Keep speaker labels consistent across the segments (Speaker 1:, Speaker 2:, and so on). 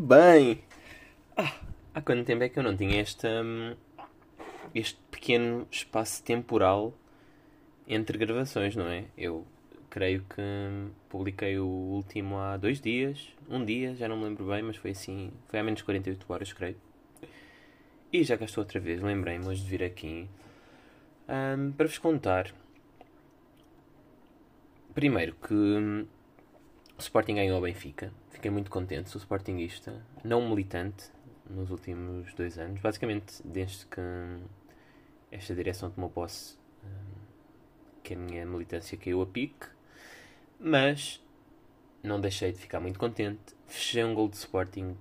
Speaker 1: bem? Ah, há quanto tempo é que eu não tinha este, hum, este pequeno espaço temporal entre gravações, não é? Eu creio que publiquei o último há dois dias, um dia, já não me lembro bem, mas foi assim, foi há menos de 48 horas, creio. E já cá estou outra vez, lembrei-me hoje de vir aqui hum, para vos contar. Primeiro que hum, o Sporting ganhou ao Benfica. Fiquei muito contente. Sou Sportingista, não militante, nos últimos dois anos. Basicamente, desde que esta direção tomou posse, hum, que a minha militância caiu a pique. Mas não deixei de ficar muito contente. Fechei um gol de Sporting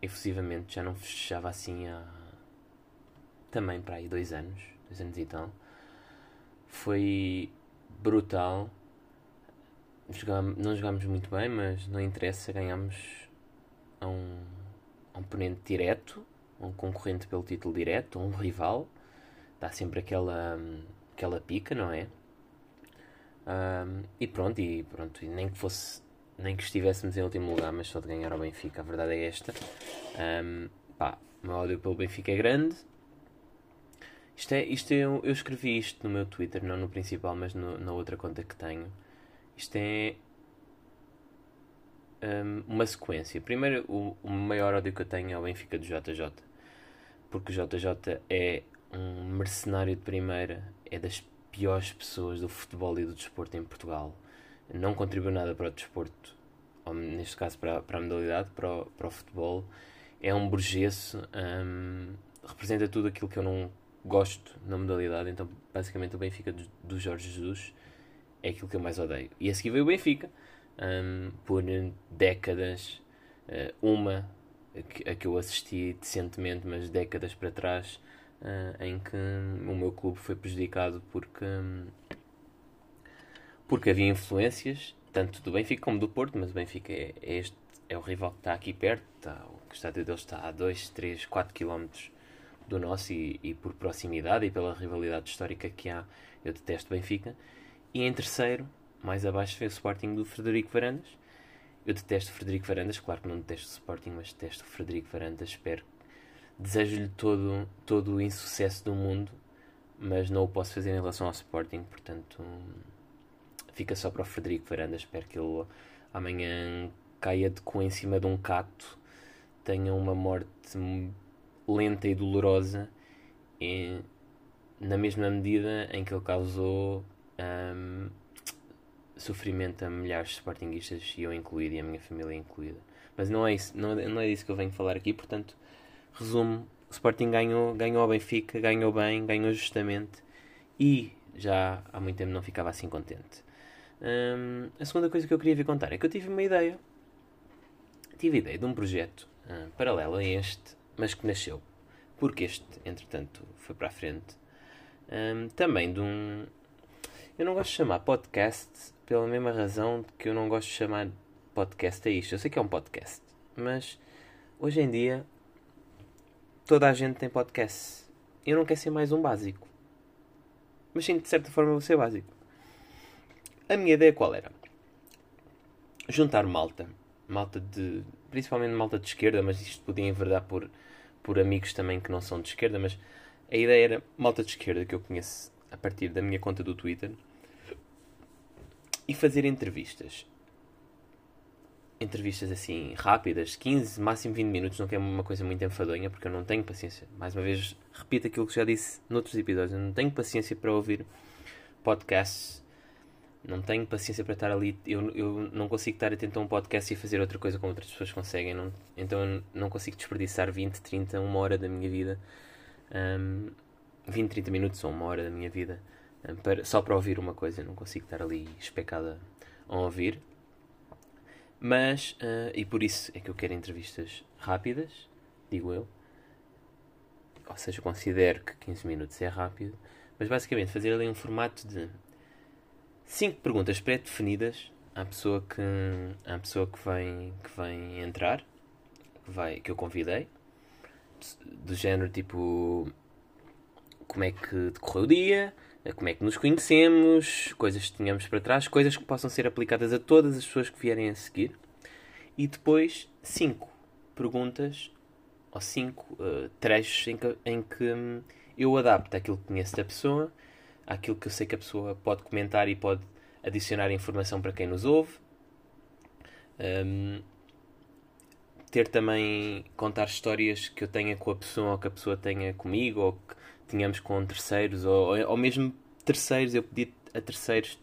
Speaker 1: efusivamente. Já não fechava assim há também para aí dois anos, dois anos e tal. Foi brutal jogámos, não jogámos muito bem, mas não interessa, ganhámos a um, a um oponente direto, um concorrente pelo título direto, um rival. Dá sempre aquela, aquela pica, não é? Um, e pronto, e pronto, e nem que fosse nem que estivéssemos em último lugar, mas só de ganhar ao Benfica, a verdade é esta. Um, pá, o meu ódio pelo Benfica é grande. Isto é, isto é, eu, eu escrevi isto no meu Twitter, não no principal, mas no, na outra conta que tenho. Isto é um, uma sequência. Primeiro, o, o, maior ódio que eu tenho é o Benfica do JJ. Porque o JJ é um mercenário de primeira, é das piores pessoas do futebol e do desporto em Portugal. Não contribuiu nada para o desporto, ou neste caso para, para a modalidade, para o, para o futebol. É um burgueso, um, representa tudo aquilo que eu não gosto na modalidade. Então, basicamente, o Benfica do, do Jorge Jesus é aquilo que eu mais odeio. E a seguir veio o Benfica, um, por décadas, uh, uma a que eu assisti decentemente, mas décadas para trás, uh, em que o meu clube foi prejudicado porque, um, porque havia influências, tanto do Benfica como do Porto, mas o Benfica é, é este, é o rival que está aqui perto, o estádio deles está a 2, 3, 4 km do nosso e, e por proximidade e pela rivalidade histórica que há, eu detesto Benfica. E em terceiro, mais abaixo, foi o Sporting do Frederico Varandas. Eu detesto o Frederico Varandas, claro que não detesto o Sporting, mas detesto o Frederico Varandas. Espero, desejo-lhe todo, todo o insucesso do mundo, mas não o posso fazer em relação ao Sporting, portanto, fica só para o Frederico Varandas. Espero que ele amanhã caia de com em cima de um cacto, tenha uma morte lenta e dolorosa, e, na mesma medida em que ele causou um, sofrimento a milhares de sportinguistas e eu incluído e a minha família incluída. Mas não é isso, não, não é disso que eu venho falar aqui, portanto, resumo, o Sporting ganhou, ganhou ao Benfica, ganhou bem, ganhou justamente e já há muito tempo não ficava assim contente. Um, a segunda coisa que eu queria vir contar é que eu tive uma ideia. Tive ideia de um projeto uh, paralelo a este, mas que nasceu porque este, entretanto, foi para a frente. Um, também de um, eu não gosto de chamar podcast pela mesma razão que eu não gosto de chamar podcast a isto. Eu sei que é um podcast, mas hoje em dia toda a gente tem podcast. Eu não quero ser mais um básico. Mas sim, de certa forma, vou ser básico. A minha ideia qual era? Juntar malta. Malta de. Principalmente malta de esquerda, mas isto podia enverdar por, por amigos também que não são de esquerda. Mas a ideia era malta de esquerda que eu conheço a partir da minha conta do Twitter e fazer entrevistas. Entrevistas assim rápidas, 15, máximo 20 minutos, não quero uma coisa muito enfadonha porque eu não tenho paciência. Mais uma vez, repito aquilo que já disse noutros episódios: eu não tenho paciência para ouvir podcasts, não tenho paciência para estar ali. Eu, eu não consigo estar atento a um podcast e fazer outra coisa como outras pessoas conseguem, não, então eu não consigo desperdiçar 20, 30, uma hora da minha vida, um, 20, 30 minutos ou uma hora da minha vida para, só para ouvir uma coisa, não consigo estar ali especada a ouvir. Mas, uh, e por isso é que eu quero entrevistas rápidas, digo eu. Ou seja, considero que 15 minutos é rápido. Mas basicamente fazer ali um formato de 5 perguntas pré-definidas à pessoa que à pessoa que vem que vem entrar que vai que eu convidei do género tipo como é que decorreu o dia como é que nos conhecemos, coisas que tínhamos para trás, coisas que possam ser aplicadas a todas as pessoas que vierem a seguir. E depois, cinco perguntas ou cinco uh, trechos em que, em que um, eu adapto aquilo que conheço da pessoa, aquilo que eu sei que a pessoa pode comentar e pode adicionar informação para quem nos ouve. Um, ter também contar histórias que eu tenha com a pessoa ou que a pessoa tenha comigo ou que tenhamos com terceiros ou, ou mesmo terceiros, eu pedi a terceiros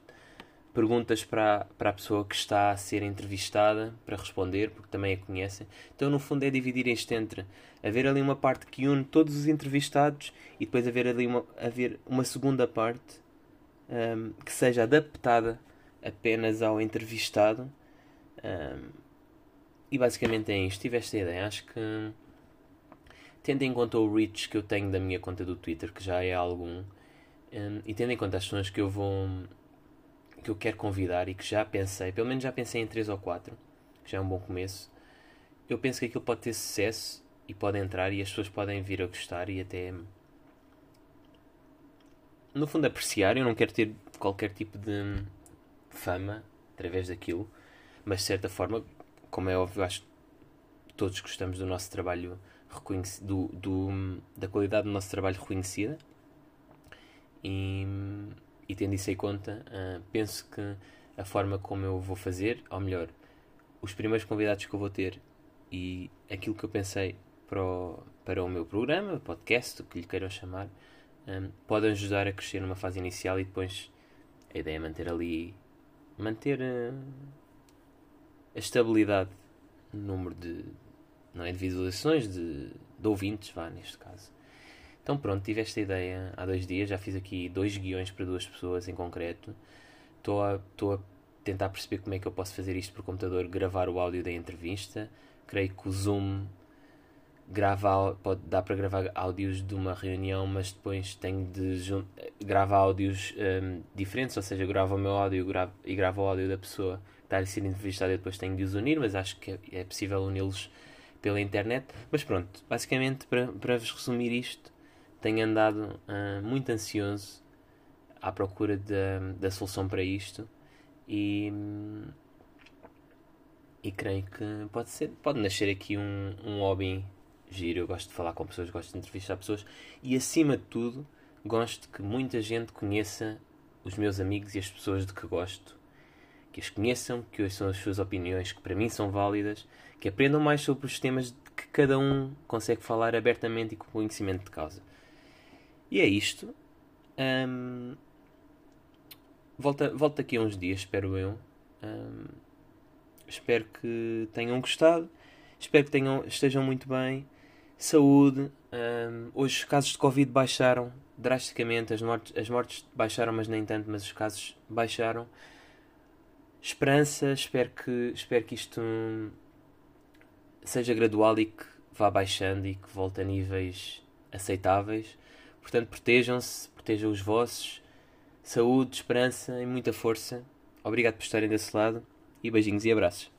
Speaker 1: perguntas para, para a pessoa que está a ser entrevistada para responder, porque também a conhecem. Então, no fundo, é dividir isto entre haver ali uma parte que une todos os entrevistados e depois haver ali uma, haver uma segunda parte um, que seja adaptada apenas ao entrevistado. Um, e basicamente é isto. Tive esta ideia. Acho que, tendo em conta o reach que eu tenho da minha conta do Twitter, que já é algum, um, e tendo em conta as pessoas que eu vou que eu quero convidar e que já pensei, pelo menos já pensei em 3 ou 4, que já é um bom começo. Eu penso que aquilo pode ter sucesso e pode entrar e as pessoas podem vir a gostar e até no fundo apreciar. Eu não quero ter qualquer tipo de fama através daquilo, mas de certa forma, como é óbvio, acho que todos gostamos do nosso trabalho do, do, da qualidade do nosso trabalho reconhecida. E e tendo isso em conta, uh, penso que a forma como eu vou fazer, ou melhor, os primeiros convidados que eu vou ter e aquilo que eu pensei para o, para o meu programa, podcast, o que lhe queiram chamar, um, ah, podem ajudar a crescer numa fase inicial e depois a ideia é manter ali manter uh, a estabilidade no número de não é de visualizações de, de ouvintes vá neste caso então pronto, tive esta ideia há dois dias, já fiz aqui dois guiões para duas pessoas em concreto. Estou a, a tentar perceber como é que eu posso fazer isto por computador, gravar o áudio da entrevista. Creio que o Zoom grava, pode, dá para gravar áudios de uma reunião, mas depois tenho de gravar áudios um, diferentes, ou seja, gravo o meu áudio gravo, e gravo o áudio da pessoa que está a ser entrevistada e depois tenho de os unir, mas acho que é, é possível uni-los pela internet. Mas pronto, basicamente para, para vos resumir isto, tenho andado uh, muito ansioso à procura da, da solução para isto e, e creio que pode ser pode nascer aqui um, um hobby giro. Eu gosto de falar com pessoas, gosto de entrevistar pessoas e acima de tudo gosto que muita gente conheça os meus amigos e as pessoas de que gosto, que as conheçam, que ouçam as suas opiniões, que para mim são válidas, que aprendam mais sobre os temas que cada um consegue falar abertamente e com conhecimento de causa. E é isto. Um, volta, volta daqui a uns dias, espero eu. Um, espero que tenham gostado. Espero que tenham, estejam muito bem. Saúde. Um, hoje os casos de Covid baixaram drasticamente. As mortes, as mortes baixaram, mas nem tanto. Mas os casos baixaram. Esperança. Espero que, espero que isto seja gradual e que vá baixando e que volte a níveis aceitáveis. Portanto, protejam-se, protejam os vossos. Saúde, esperança e muita força. Obrigado por estarem desse lado e beijinhos e abraços.